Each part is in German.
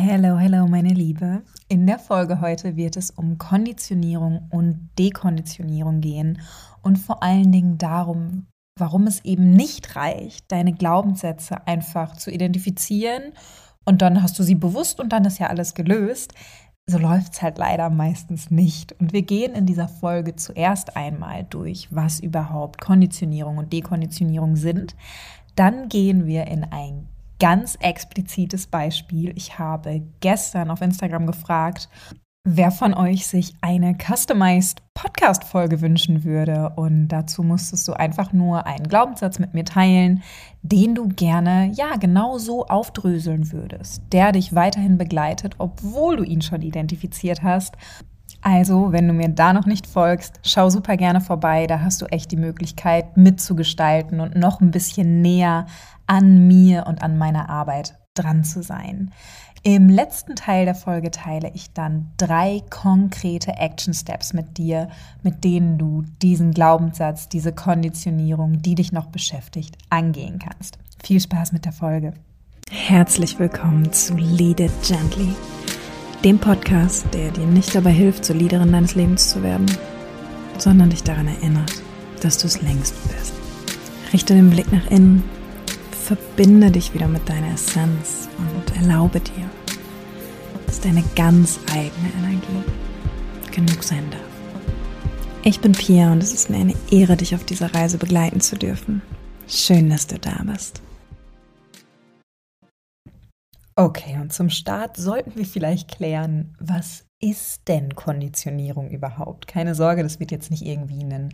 Hello, hello, meine Liebe. In der Folge heute wird es um Konditionierung und Dekonditionierung gehen und vor allen Dingen darum, warum es eben nicht reicht, deine Glaubenssätze einfach zu identifizieren und dann hast du sie bewusst und dann ist ja alles gelöst. So läuft es halt leider meistens nicht. Und wir gehen in dieser Folge zuerst einmal durch, was überhaupt Konditionierung und Dekonditionierung sind. Dann gehen wir in ein ganz explizites Beispiel. Ich habe gestern auf Instagram gefragt, wer von euch sich eine customized Podcast-Folge wünschen würde. Und dazu musstest du einfach nur einen Glaubenssatz mit mir teilen, den du gerne, ja, genau so aufdröseln würdest, der dich weiterhin begleitet, obwohl du ihn schon identifiziert hast. Also, wenn du mir da noch nicht folgst, schau super gerne vorbei. Da hast du echt die Möglichkeit mitzugestalten und noch ein bisschen näher an mir und an meiner Arbeit dran zu sein. Im letzten Teil der Folge teile ich dann drei konkrete Action Steps mit dir, mit denen du diesen Glaubenssatz, diese Konditionierung, die dich noch beschäftigt, angehen kannst. Viel Spaß mit der Folge. Herzlich willkommen zu Lead It Gently, dem Podcast, der dir nicht dabei hilft, zur Leaderin deines Lebens zu werden, sondern dich daran erinnert, dass du es längst bist. Richte den Blick nach innen verbinde dich wieder mit deiner Essenz und erlaube dir, dass deine ganz eigene Energie genug sein darf. Ich bin Pia und es ist mir eine Ehre, dich auf dieser Reise begleiten zu dürfen. Schön, dass du da bist. Okay, und zum Start sollten wir vielleicht klären, was ist denn Konditionierung überhaupt? Keine Sorge, das wird jetzt nicht irgendwie ein,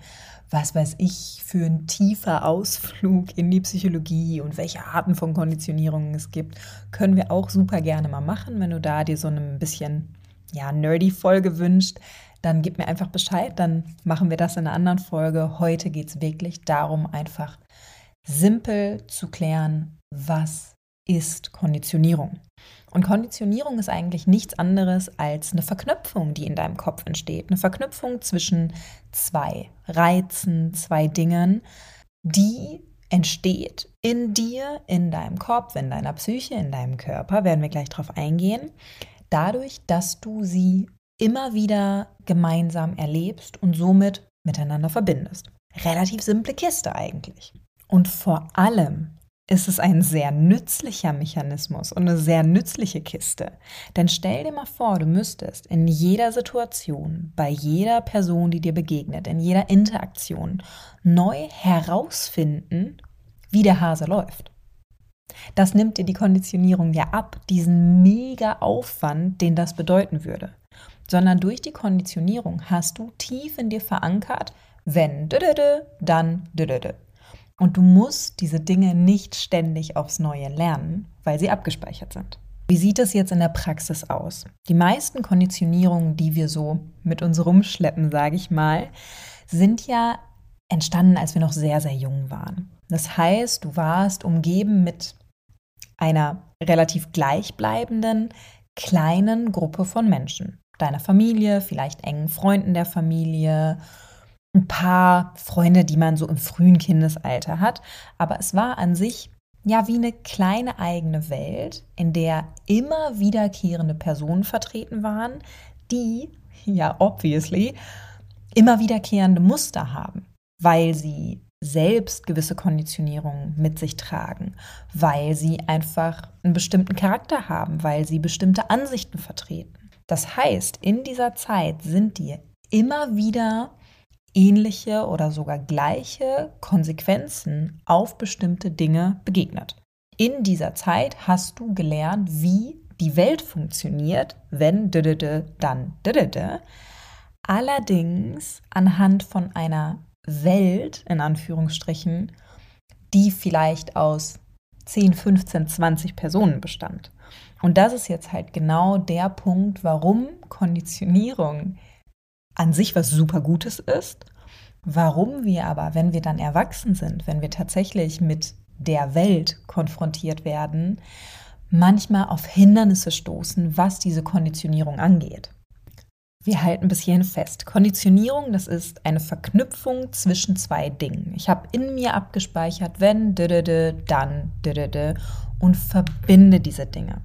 was weiß ich, für ein tiefer Ausflug in die Psychologie und welche Arten von Konditionierungen es gibt. Können wir auch super gerne mal machen. Wenn du da dir so ein bisschen, ja, nerdy Folge wünscht, dann gib mir einfach Bescheid, dann machen wir das in einer anderen Folge. Heute geht es wirklich darum, einfach simpel zu klären, was ist Konditionierung. Und Konditionierung ist eigentlich nichts anderes als eine Verknüpfung, die in deinem Kopf entsteht. Eine Verknüpfung zwischen zwei Reizen, zwei Dingen, die entsteht in dir, in deinem Kopf, in deiner Psyche, in deinem Körper, werden wir gleich drauf eingehen, dadurch, dass du sie immer wieder gemeinsam erlebst und somit miteinander verbindest. Relativ simple Kiste eigentlich. Und vor allem ist es ein sehr nützlicher Mechanismus und eine sehr nützliche Kiste. Denn stell dir mal vor, du müsstest in jeder Situation, bei jeder Person, die dir begegnet, in jeder Interaktion neu herausfinden, wie der Hase läuft. Das nimmt dir die Konditionierung ja ab, diesen mega Aufwand, den das bedeuten würde. Sondern durch die Konditionierung hast du tief in dir verankert, wenn dann und du musst diese Dinge nicht ständig aufs Neue lernen, weil sie abgespeichert sind. Wie sieht es jetzt in der Praxis aus? Die meisten Konditionierungen, die wir so mit uns rumschleppen, sage ich mal, sind ja entstanden, als wir noch sehr, sehr jung waren. Das heißt, du warst umgeben mit einer relativ gleichbleibenden kleinen Gruppe von Menschen. Deiner Familie, vielleicht engen Freunden der Familie ein paar Freunde, die man so im frühen Kindesalter hat. Aber es war an sich ja wie eine kleine eigene Welt, in der immer wiederkehrende Personen vertreten waren, die, ja, obviously, immer wiederkehrende Muster haben, weil sie selbst gewisse Konditionierungen mit sich tragen, weil sie einfach einen bestimmten Charakter haben, weil sie bestimmte Ansichten vertreten. Das heißt, in dieser Zeit sind dir immer wieder ähnliche oder sogar gleiche Konsequenzen auf bestimmte Dinge begegnet. In dieser Zeit hast du gelernt, wie die Welt funktioniert, wenn dann allerdings anhand von einer Welt in Anführungsstrichen, die vielleicht aus 10, 15, 20 Personen bestand. Und das ist jetzt halt genau der Punkt, warum Konditionierung an sich was super Gutes ist. Warum wir aber, wenn wir dann erwachsen sind, wenn wir tatsächlich mit der Welt konfrontiert werden, manchmal auf Hindernisse stoßen, was diese Konditionierung angeht. Wir halten bis hierhin fest. Konditionierung, das ist eine Verknüpfung zwischen zwei Dingen. Ich habe in mir abgespeichert, wenn, dann, und verbinde diese Dinge.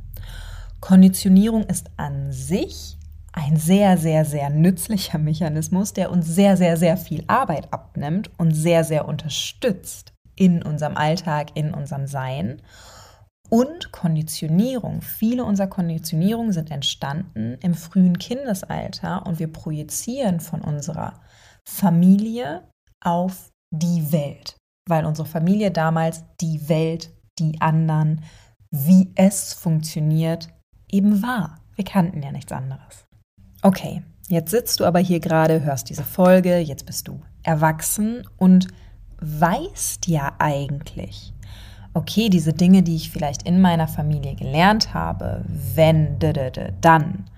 Konditionierung ist an sich ein sehr, sehr, sehr nützlicher Mechanismus, der uns sehr, sehr, sehr viel Arbeit abnimmt und sehr, sehr unterstützt in unserem Alltag, in unserem Sein. Und Konditionierung. Viele unserer Konditionierungen sind entstanden im frühen Kindesalter und wir projizieren von unserer Familie auf die Welt, weil unsere Familie damals die Welt, die anderen, wie es funktioniert, eben war. Wir kannten ja nichts anderes. Okay, jetzt sitzt du aber hier gerade, hörst diese Folge, jetzt bist du erwachsen und weißt ja eigentlich, okay, diese Dinge, die ich vielleicht in meiner Familie gelernt habe, wenn, dann,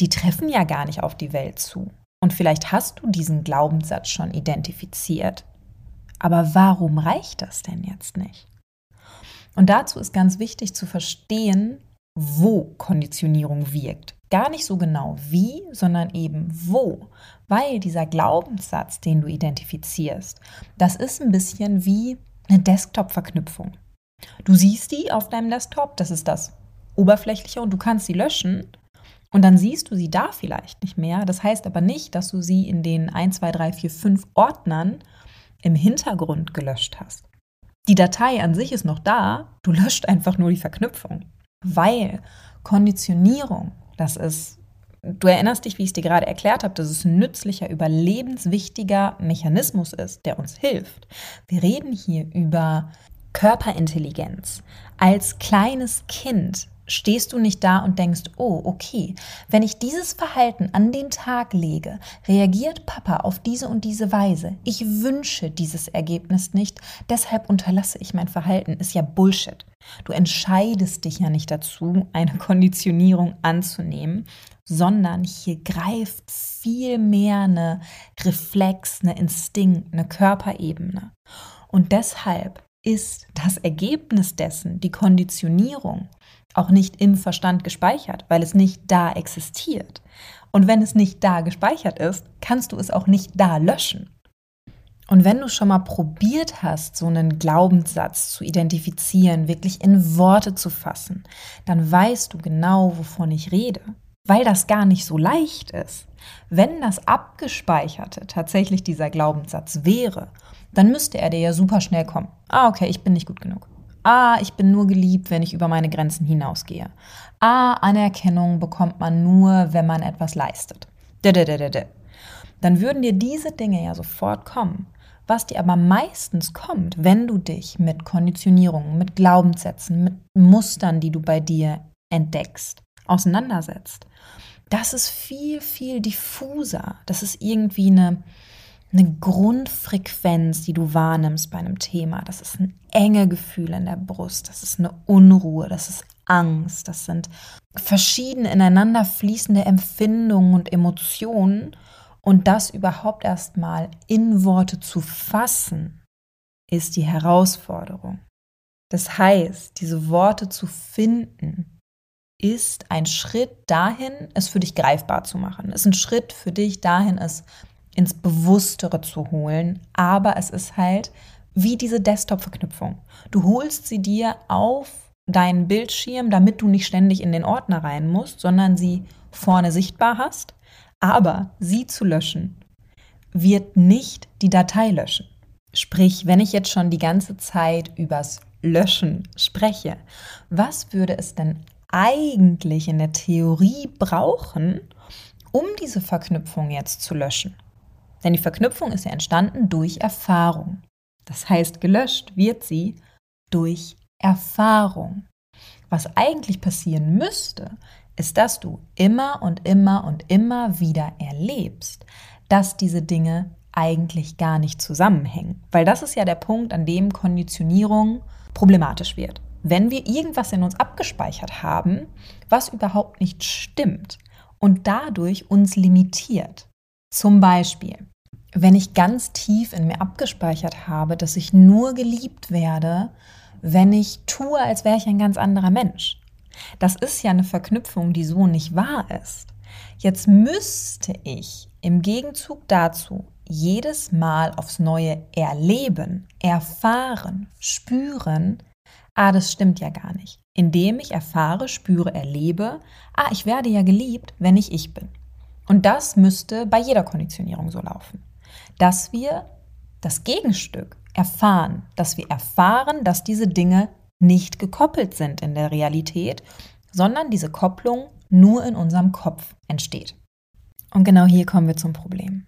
die treffen ja gar nicht auf die Welt zu. Und vielleicht hast du diesen Glaubenssatz schon identifiziert. Aber warum reicht das denn jetzt nicht? Und dazu ist ganz wichtig zu verstehen, wo Konditionierung wirkt. Gar nicht so genau wie, sondern eben wo. Weil dieser Glaubenssatz, den du identifizierst, das ist ein bisschen wie eine Desktop-Verknüpfung. Du siehst die auf deinem Desktop, das ist das Oberflächliche und du kannst sie löschen und dann siehst du sie da vielleicht nicht mehr. Das heißt aber nicht, dass du sie in den 1, 2, 3, 4, 5 Ordnern im Hintergrund gelöscht hast. Die Datei an sich ist noch da, du löscht einfach nur die Verknüpfung. Weil Konditionierung, das ist, du erinnerst dich, wie ich es dir gerade erklärt habe, dass es ein nützlicher, überlebenswichtiger Mechanismus ist, der uns hilft. Wir reden hier über Körperintelligenz. Als kleines Kind stehst du nicht da und denkst, oh, okay, wenn ich dieses Verhalten an den Tag lege, reagiert Papa auf diese und diese Weise. Ich wünsche dieses Ergebnis nicht, deshalb unterlasse ich mein Verhalten. Ist ja Bullshit. Du entscheidest dich ja nicht dazu, eine Konditionierung anzunehmen, sondern hier greift viel mehr eine Reflex, eine Instinkt, eine Körperebene. Und deshalb ist das Ergebnis dessen, die Konditionierung, auch nicht im Verstand gespeichert, weil es nicht da existiert. Und wenn es nicht da gespeichert ist, kannst du es auch nicht da löschen. Und wenn du schon mal probiert hast, so einen Glaubenssatz zu identifizieren, wirklich in Worte zu fassen, dann weißt du genau, wovon ich rede, weil das gar nicht so leicht ist. Wenn das Abgespeicherte tatsächlich dieser Glaubenssatz wäre, dann müsste er dir ja super schnell kommen. Ah, okay, ich bin nicht gut genug. Ah, ich bin nur geliebt, wenn ich über meine Grenzen hinausgehe. Ah, Anerkennung bekommt man nur, wenn man etwas leistet. Dann würden dir diese Dinge ja sofort kommen. Was dir aber meistens kommt, wenn du dich mit Konditionierungen, mit Glaubenssätzen, mit Mustern, die du bei dir entdeckst, auseinandersetzt, das ist viel, viel diffuser. Das ist irgendwie eine eine Grundfrequenz, die du wahrnimmst bei einem Thema. Das ist ein enge Gefühl in der Brust, das ist eine Unruhe, das ist Angst, das sind verschiedene ineinander fließende Empfindungen und Emotionen. Und das überhaupt erstmal in Worte zu fassen, ist die Herausforderung. Das heißt, diese Worte zu finden, ist ein Schritt dahin, es für dich greifbar zu machen. Ist ein Schritt für dich dahin, es ins Bewusstere zu holen. Aber es ist halt wie diese Desktop-Verknüpfung. Du holst sie dir auf deinen Bildschirm, damit du nicht ständig in den Ordner rein musst, sondern sie vorne sichtbar hast. Aber sie zu löschen wird nicht die Datei löschen. Sprich, wenn ich jetzt schon die ganze Zeit übers Löschen spreche, was würde es denn eigentlich in der Theorie brauchen, um diese Verknüpfung jetzt zu löschen? Denn die Verknüpfung ist ja entstanden durch Erfahrung. Das heißt, gelöscht wird sie durch Erfahrung. Was eigentlich passieren müsste, ist, dass du immer und immer und immer wieder erlebst, dass diese Dinge eigentlich gar nicht zusammenhängen. Weil das ist ja der Punkt, an dem Konditionierung problematisch wird. Wenn wir irgendwas in uns abgespeichert haben, was überhaupt nicht stimmt und dadurch uns limitiert. Zum Beispiel, wenn ich ganz tief in mir abgespeichert habe, dass ich nur geliebt werde, wenn ich tue, als wäre ich ein ganz anderer Mensch. Das ist ja eine Verknüpfung, die so nicht wahr ist. Jetzt müsste ich im Gegenzug dazu jedes Mal aufs Neue erleben, erfahren, spüren, ah, das stimmt ja gar nicht. indem ich erfahre, spüre, erlebe, ah, ich werde ja geliebt, wenn ich ich bin. Und das müsste bei jeder Konditionierung so laufen. Dass wir das Gegenstück erfahren, dass wir erfahren, dass diese Dinge nicht gekoppelt sind in der Realität, sondern diese Kopplung nur in unserem Kopf entsteht. Und genau hier kommen wir zum Problem.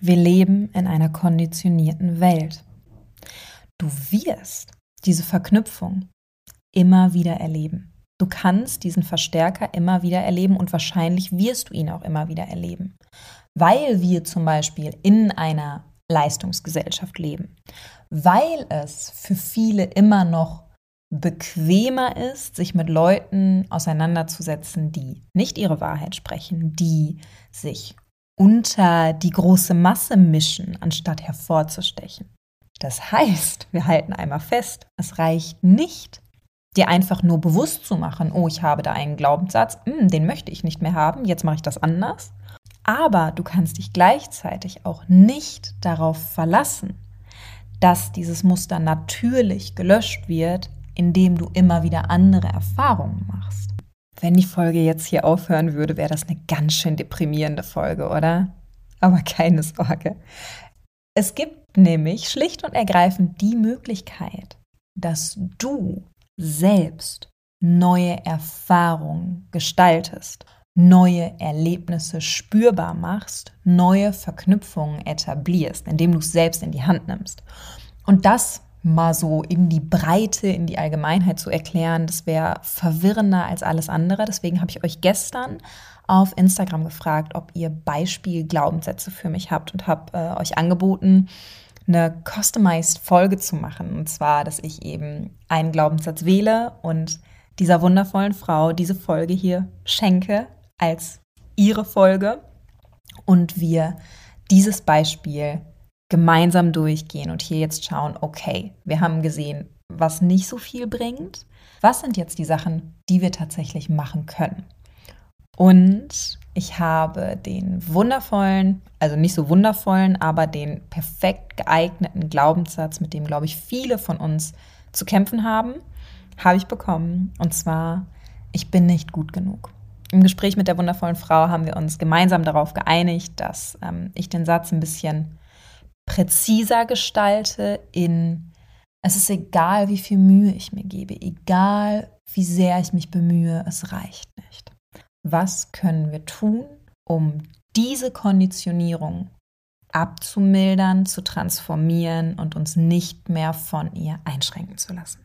Wir leben in einer konditionierten Welt. Du wirst diese Verknüpfung immer wieder erleben. Du kannst diesen Verstärker immer wieder erleben und wahrscheinlich wirst du ihn auch immer wieder erleben, weil wir zum Beispiel in einer Leistungsgesellschaft leben, weil es für viele immer noch bequemer ist, sich mit Leuten auseinanderzusetzen, die nicht ihre Wahrheit sprechen, die sich unter die große Masse mischen, anstatt hervorzustechen. Das heißt, wir halten einmal fest, es reicht nicht, dir einfach nur bewusst zu machen, oh, ich habe da einen Glaubenssatz, hm, den möchte ich nicht mehr haben, jetzt mache ich das anders. Aber du kannst dich gleichzeitig auch nicht darauf verlassen, dass dieses Muster natürlich gelöscht wird, indem du immer wieder andere Erfahrungen machst. Wenn die Folge jetzt hier aufhören würde, wäre das eine ganz schön deprimierende Folge, oder? Aber keine Sorge. Es gibt nämlich schlicht und ergreifend die Möglichkeit, dass du selbst neue Erfahrungen gestaltest, neue Erlebnisse spürbar machst, neue Verknüpfungen etablierst, indem du es selbst in die Hand nimmst. Und das mal so in die Breite, in die Allgemeinheit zu erklären, das wäre verwirrender als alles andere. Deswegen habe ich euch gestern auf Instagram gefragt, ob ihr Beispiel-Glaubenssätze für mich habt und habe äh, euch angeboten, eine customized Folge zu machen. Und zwar, dass ich eben einen Glaubenssatz wähle und dieser wundervollen Frau diese Folge hier schenke als ihre Folge und wir dieses Beispiel gemeinsam durchgehen und hier jetzt schauen, okay, wir haben gesehen, was nicht so viel bringt. Was sind jetzt die Sachen, die wir tatsächlich machen können? Und ich habe den wundervollen, also nicht so wundervollen, aber den perfekt geeigneten Glaubenssatz, mit dem, glaube ich, viele von uns zu kämpfen haben, habe ich bekommen. Und zwar, ich bin nicht gut genug. Im Gespräch mit der wundervollen Frau haben wir uns gemeinsam darauf geeinigt, dass ähm, ich den Satz ein bisschen präziser gestalte in, es ist egal, wie viel Mühe ich mir gebe, egal, wie sehr ich mich bemühe, es reicht nicht. Was können wir tun, um diese Konditionierung abzumildern, zu transformieren und uns nicht mehr von ihr einschränken zu lassen?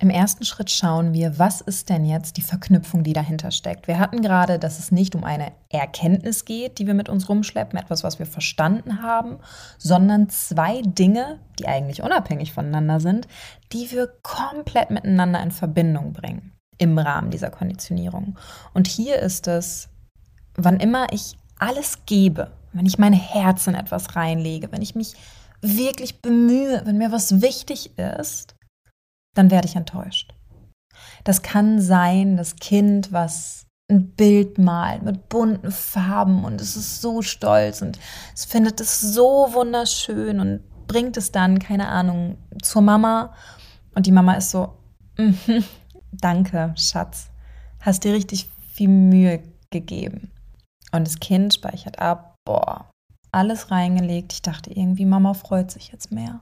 Im ersten Schritt schauen wir, was ist denn jetzt die Verknüpfung, die dahinter steckt. Wir hatten gerade, dass es nicht um eine Erkenntnis geht, die wir mit uns rumschleppen, etwas, was wir verstanden haben, sondern zwei Dinge, die eigentlich unabhängig voneinander sind, die wir komplett miteinander in Verbindung bringen im Rahmen dieser Konditionierung. Und hier ist es, wann immer ich alles gebe, wenn ich mein Herz in etwas reinlege, wenn ich mich wirklich bemühe, wenn mir was wichtig ist, dann werde ich enttäuscht. Das kann sein, das Kind, was ein Bild malt mit bunten Farben und es ist so stolz und es findet es so wunderschön und bringt es dann, keine Ahnung, zur Mama und die Mama ist so, mm danke, Schatz, hast dir richtig viel Mühe gegeben. Und das Kind speichert ab, boah, alles reingelegt. Ich dachte irgendwie, Mama freut sich jetzt mehr.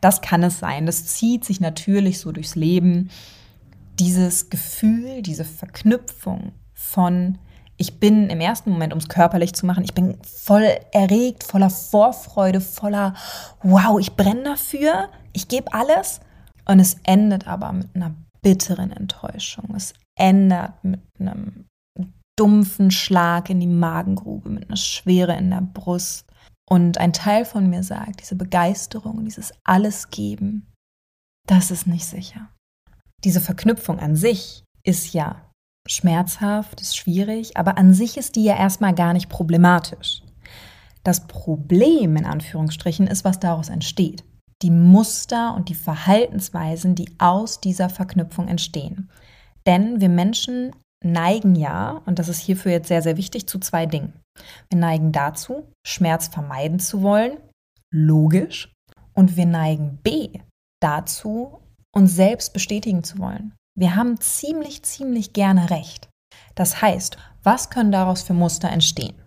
Das kann es sein. Das zieht sich natürlich so durchs Leben. Dieses Gefühl, diese Verknüpfung von, ich bin im ersten Moment, um es körperlich zu machen, ich bin voll erregt, voller Vorfreude, voller, wow, ich brenne dafür, ich gebe alles. Und es endet aber mit einer bitteren Enttäuschung. Es endet mit einem dumpfen Schlag in die Magengrube, mit einer Schwere in der Brust. Und ein Teil von mir sagt, diese Begeisterung, dieses Alles geben, das ist nicht sicher. Diese Verknüpfung an sich ist ja schmerzhaft, ist schwierig, aber an sich ist die ja erstmal gar nicht problematisch. Das Problem in Anführungsstrichen ist, was daraus entsteht. Die Muster und die Verhaltensweisen, die aus dieser Verknüpfung entstehen. Denn wir Menschen neigen ja, und das ist hierfür jetzt sehr, sehr wichtig, zu zwei Dingen. Wir neigen dazu, Schmerz vermeiden zu wollen, logisch. Und wir neigen B dazu, uns selbst bestätigen zu wollen. Wir haben ziemlich, ziemlich gerne recht. Das heißt, was können daraus für Muster entstehen?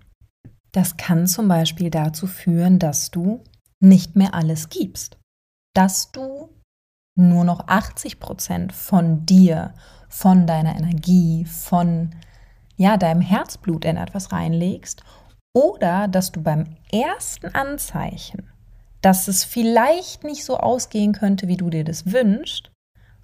Das kann zum Beispiel dazu führen, dass du nicht mehr alles gibst, dass du nur noch 80 Prozent von dir, von deiner Energie, von ja, deinem Herzblut in etwas reinlegst oder dass du beim ersten Anzeichen, dass es vielleicht nicht so ausgehen könnte, wie du dir das wünschst,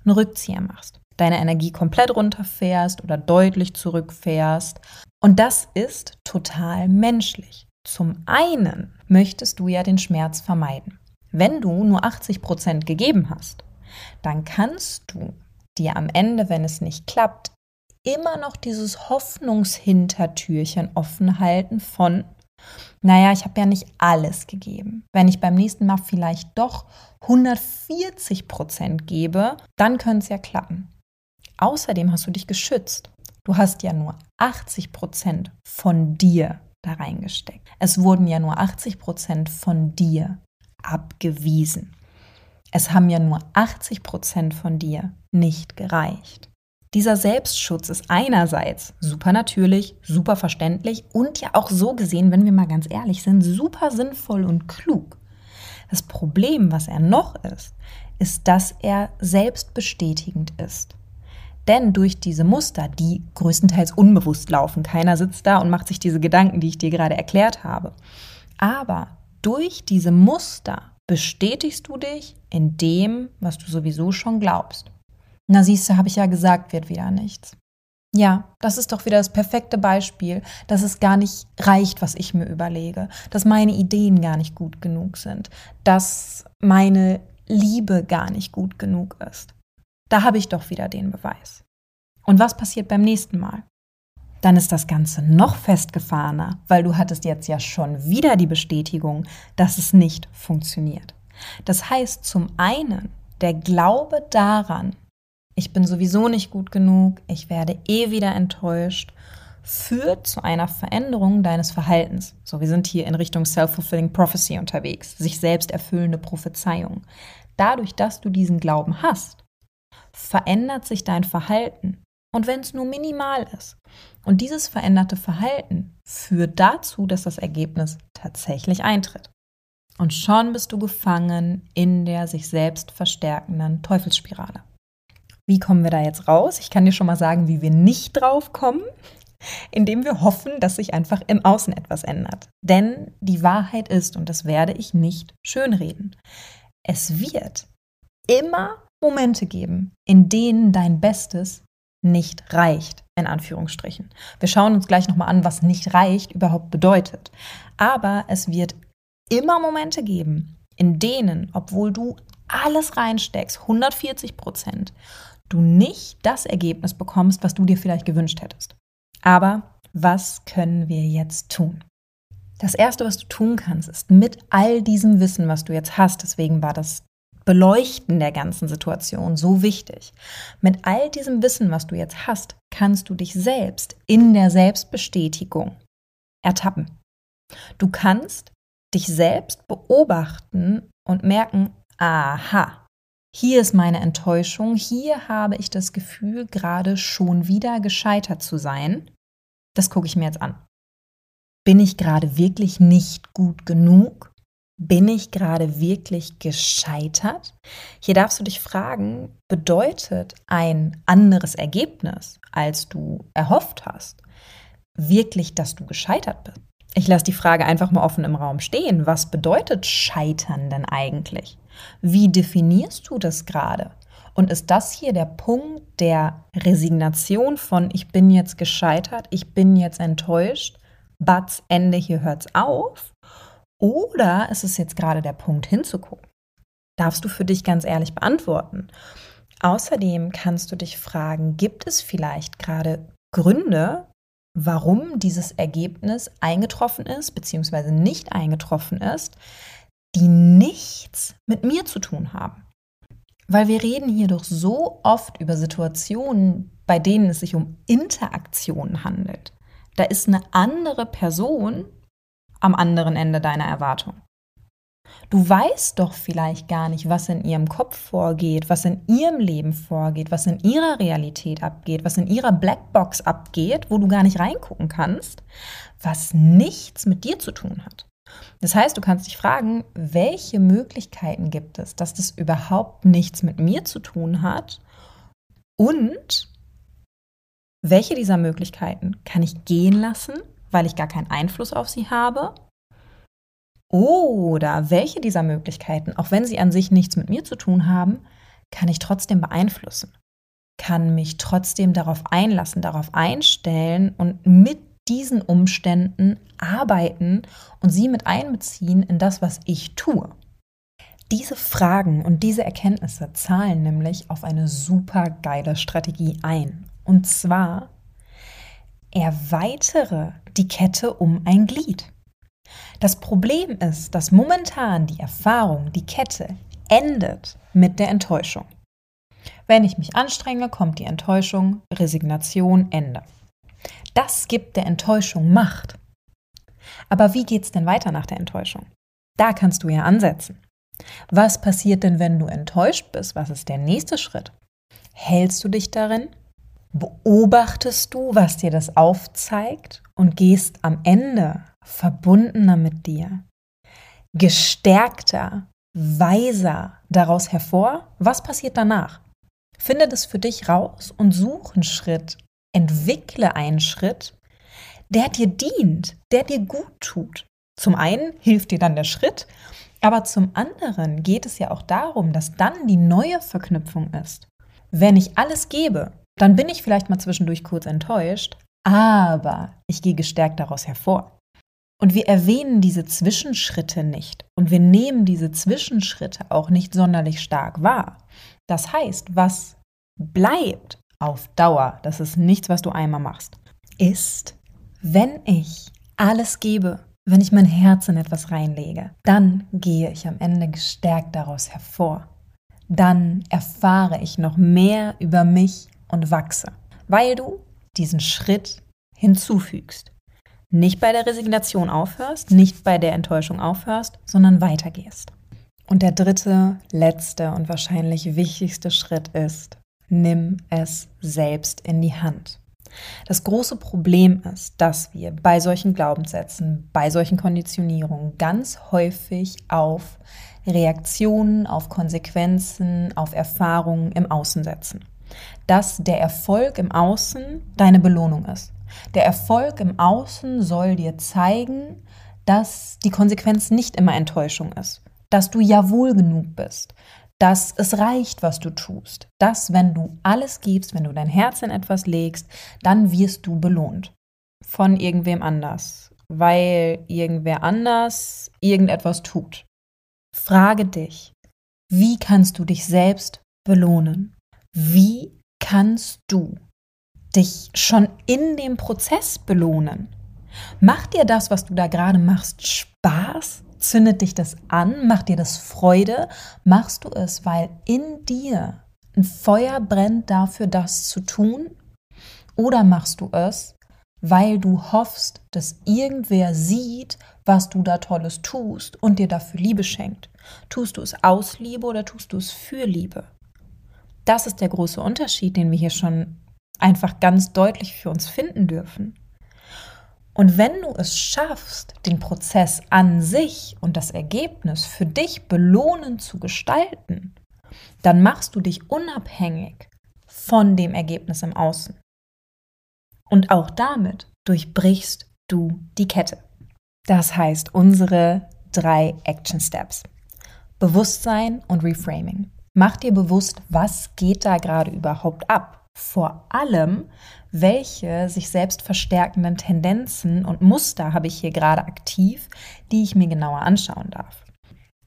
einen Rückzieher machst, deine Energie komplett runterfährst oder deutlich zurückfährst. Und das ist total menschlich. Zum einen möchtest du ja den Schmerz vermeiden. Wenn du nur 80 Prozent gegeben hast, dann kannst du dir am Ende, wenn es nicht klappt, immer noch dieses Hoffnungshintertürchen offen halten von, naja, ich habe ja nicht alles gegeben. Wenn ich beim nächsten Mal vielleicht doch 140 Prozent gebe, dann könnte es ja klappen. Außerdem hast du dich geschützt. Du hast ja nur 80 Prozent von dir da reingesteckt. Es wurden ja nur 80 Prozent von dir abgewiesen. Es haben ja nur 80 Prozent von dir nicht gereicht. Dieser Selbstschutz ist einerseits super natürlich, super verständlich und ja auch so gesehen, wenn wir mal ganz ehrlich sind, super sinnvoll und klug. Das Problem, was er noch ist, ist, dass er selbstbestätigend ist. Denn durch diese Muster, die größtenteils unbewusst laufen, keiner sitzt da und macht sich diese Gedanken, die ich dir gerade erklärt habe. Aber durch diese Muster bestätigst du dich in dem, was du sowieso schon glaubst. Na siehst du, habe ich ja gesagt, wird wieder nichts. Ja, das ist doch wieder das perfekte Beispiel, dass es gar nicht reicht, was ich mir überlege, dass meine Ideen gar nicht gut genug sind, dass meine Liebe gar nicht gut genug ist. Da habe ich doch wieder den Beweis. Und was passiert beim nächsten Mal? Dann ist das Ganze noch festgefahrener, weil du hattest jetzt ja schon wieder die Bestätigung, dass es nicht funktioniert. Das heißt zum einen der Glaube daran, ich bin sowieso nicht gut genug, ich werde eh wieder enttäuscht, führt zu einer Veränderung deines Verhaltens. So, wir sind hier in Richtung Self-Fulfilling Prophecy unterwegs, sich selbst erfüllende Prophezeiung. Dadurch, dass du diesen Glauben hast, verändert sich dein Verhalten. Und wenn es nur minimal ist. Und dieses veränderte Verhalten führt dazu, dass das Ergebnis tatsächlich eintritt. Und schon bist du gefangen in der sich selbst verstärkenden Teufelsspirale. Wie kommen wir da jetzt raus? Ich kann dir schon mal sagen, wie wir nicht drauf kommen, indem wir hoffen, dass sich einfach im Außen etwas ändert. Denn die Wahrheit ist, und das werde ich nicht schönreden, es wird immer Momente geben, in denen dein Bestes nicht reicht, in Anführungsstrichen. Wir schauen uns gleich nochmal an, was nicht reicht überhaupt bedeutet. Aber es wird immer Momente geben, in denen, obwohl du alles reinsteckst, 140 Prozent, du nicht das Ergebnis bekommst, was du dir vielleicht gewünscht hättest. Aber was können wir jetzt tun? Das Erste, was du tun kannst, ist mit all diesem Wissen, was du jetzt hast, deswegen war das Beleuchten der ganzen Situation so wichtig. Mit all diesem Wissen, was du jetzt hast, kannst du dich selbst in der Selbstbestätigung ertappen. Du kannst dich selbst beobachten und merken, aha, hier ist meine Enttäuschung, hier habe ich das Gefühl, gerade schon wieder gescheitert zu sein. Das gucke ich mir jetzt an. Bin ich gerade wirklich nicht gut genug? Bin ich gerade wirklich gescheitert? Hier darfst du dich fragen, bedeutet ein anderes Ergebnis, als du erhofft hast, wirklich, dass du gescheitert bist? Ich lasse die Frage einfach mal offen im Raum stehen. Was bedeutet Scheitern denn eigentlich? Wie definierst du das gerade? Und ist das hier der Punkt der Resignation von ich bin jetzt gescheitert, ich bin jetzt enttäuscht, Batz, Ende, hier hört's auf? Oder ist es jetzt gerade der Punkt hinzugucken? Darfst du für dich ganz ehrlich beantworten. Außerdem kannst du dich fragen, gibt es vielleicht gerade Gründe, warum dieses Ergebnis eingetroffen ist, beziehungsweise nicht eingetroffen ist, die nichts mit mir zu tun haben. Weil wir reden hier doch so oft über Situationen, bei denen es sich um Interaktionen handelt. Da ist eine andere Person am anderen Ende deiner Erwartung. Du weißt doch vielleicht gar nicht, was in ihrem Kopf vorgeht, was in ihrem Leben vorgeht, was in ihrer Realität abgeht, was in ihrer Blackbox abgeht, wo du gar nicht reingucken kannst, was nichts mit dir zu tun hat. Das heißt, du kannst dich fragen, welche Möglichkeiten gibt es, dass das überhaupt nichts mit mir zu tun hat und welche dieser Möglichkeiten kann ich gehen lassen, weil ich gar keinen Einfluss auf sie habe oder welche dieser Möglichkeiten, auch wenn sie an sich nichts mit mir zu tun haben, kann ich trotzdem beeinflussen? Kann mich trotzdem darauf einlassen, darauf einstellen und mit diesen Umständen arbeiten und sie mit einbeziehen in das, was ich tue? Diese Fragen und diese Erkenntnisse zahlen nämlich auf eine super geile Strategie ein. Und zwar erweitere die Kette um ein Glied. Das Problem ist, dass momentan die Erfahrung, die Kette endet mit der Enttäuschung. Wenn ich mich anstrenge, kommt die Enttäuschung, Resignation, Ende. Das gibt der Enttäuschung Macht. Aber wie geht es denn weiter nach der Enttäuschung? Da kannst du ja ansetzen. Was passiert denn, wenn du enttäuscht bist? Was ist der nächste Schritt? Hältst du dich darin? Beobachtest du, was dir das aufzeigt und gehst am Ende verbundener mit dir, gestärkter, weiser daraus hervor? Was passiert danach? Finde das für dich raus und such einen Schritt, entwickle einen Schritt, der dir dient, der dir gut tut. Zum einen hilft dir dann der Schritt, aber zum anderen geht es ja auch darum, dass dann die neue Verknüpfung ist. Wenn ich alles gebe, dann bin ich vielleicht mal zwischendurch kurz enttäuscht, aber ich gehe gestärkt daraus hervor. Und wir erwähnen diese Zwischenschritte nicht und wir nehmen diese Zwischenschritte auch nicht sonderlich stark wahr. Das heißt, was bleibt auf Dauer, das ist nichts, was du einmal machst, ist, wenn ich alles gebe, wenn ich mein Herz in etwas reinlege, dann gehe ich am Ende gestärkt daraus hervor. Dann erfahre ich noch mehr über mich und wachse, weil du diesen Schritt hinzufügst nicht bei der Resignation aufhörst, nicht bei der Enttäuschung aufhörst, sondern weitergehst. Und der dritte, letzte und wahrscheinlich wichtigste Schritt ist, nimm es selbst in die Hand. Das große Problem ist, dass wir bei solchen Glaubenssätzen, bei solchen Konditionierungen ganz häufig auf Reaktionen, auf Konsequenzen, auf Erfahrungen im Außen setzen. Dass der Erfolg im Außen deine Belohnung ist. Der Erfolg im Außen soll dir zeigen, dass die Konsequenz nicht immer Enttäuschung ist, dass du ja wohl genug bist, dass es reicht, was du tust, dass wenn du alles gibst, wenn du dein Herz in etwas legst, dann wirst du belohnt von irgendwem anders, weil irgendwer anders irgendetwas tut. Frage dich, wie kannst du dich selbst belohnen? Wie kannst du dich schon in dem Prozess belohnen. Macht dir das, was du da gerade machst, Spaß? Zündet dich das an? Macht dir das Freude? Machst du es, weil in dir ein Feuer brennt dafür, das zu tun? Oder machst du es, weil du hoffst, dass irgendwer sieht, was du da Tolles tust und dir dafür Liebe schenkt? Tust du es aus Liebe oder tust du es für Liebe? Das ist der große Unterschied, den wir hier schon einfach ganz deutlich für uns finden dürfen. Und wenn du es schaffst, den Prozess an sich und das Ergebnis für dich belohnend zu gestalten, dann machst du dich unabhängig von dem Ergebnis im Außen. Und auch damit durchbrichst du die Kette. Das heißt, unsere drei Action Steps. Bewusstsein und Reframing. Mach dir bewusst, was geht da gerade überhaupt ab? Vor allem, welche sich selbst verstärkenden Tendenzen und Muster habe ich hier gerade aktiv, die ich mir genauer anschauen darf.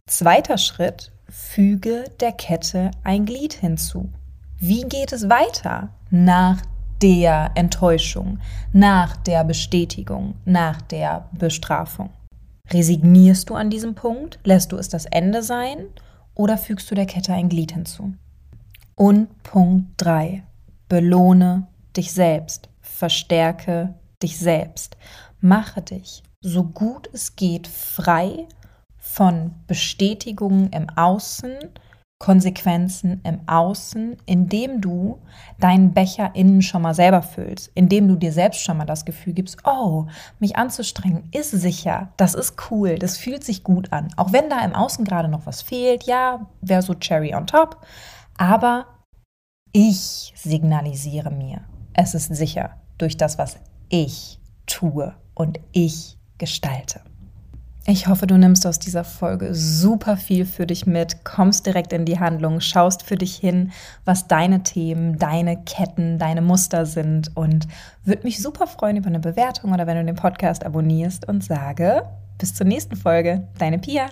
Zweiter Schritt, füge der Kette ein Glied hinzu. Wie geht es weiter nach der Enttäuschung, nach der Bestätigung, nach der Bestrafung? Resignierst du an diesem Punkt? Lässt du es das Ende sein? Oder fügst du der Kette ein Glied hinzu? Und Punkt 3. Belohne dich selbst, verstärke dich selbst, mache dich so gut es geht frei von Bestätigungen im Außen, Konsequenzen im Außen, indem du deinen Becher innen schon mal selber füllst, indem du dir selbst schon mal das Gefühl gibst, oh, mich anzustrengen ist sicher, das ist cool, das fühlt sich gut an. Auch wenn da im Außen gerade noch was fehlt, ja, wäre so Cherry on top, aber ich signalisiere mir, es ist sicher durch das, was ich tue und ich gestalte. Ich hoffe, du nimmst aus dieser Folge super viel für dich mit, kommst direkt in die Handlung, schaust für dich hin, was deine Themen, deine Ketten, deine Muster sind und würde mich super freuen über eine Bewertung oder wenn du den Podcast abonnierst und sage, bis zur nächsten Folge, deine Pia.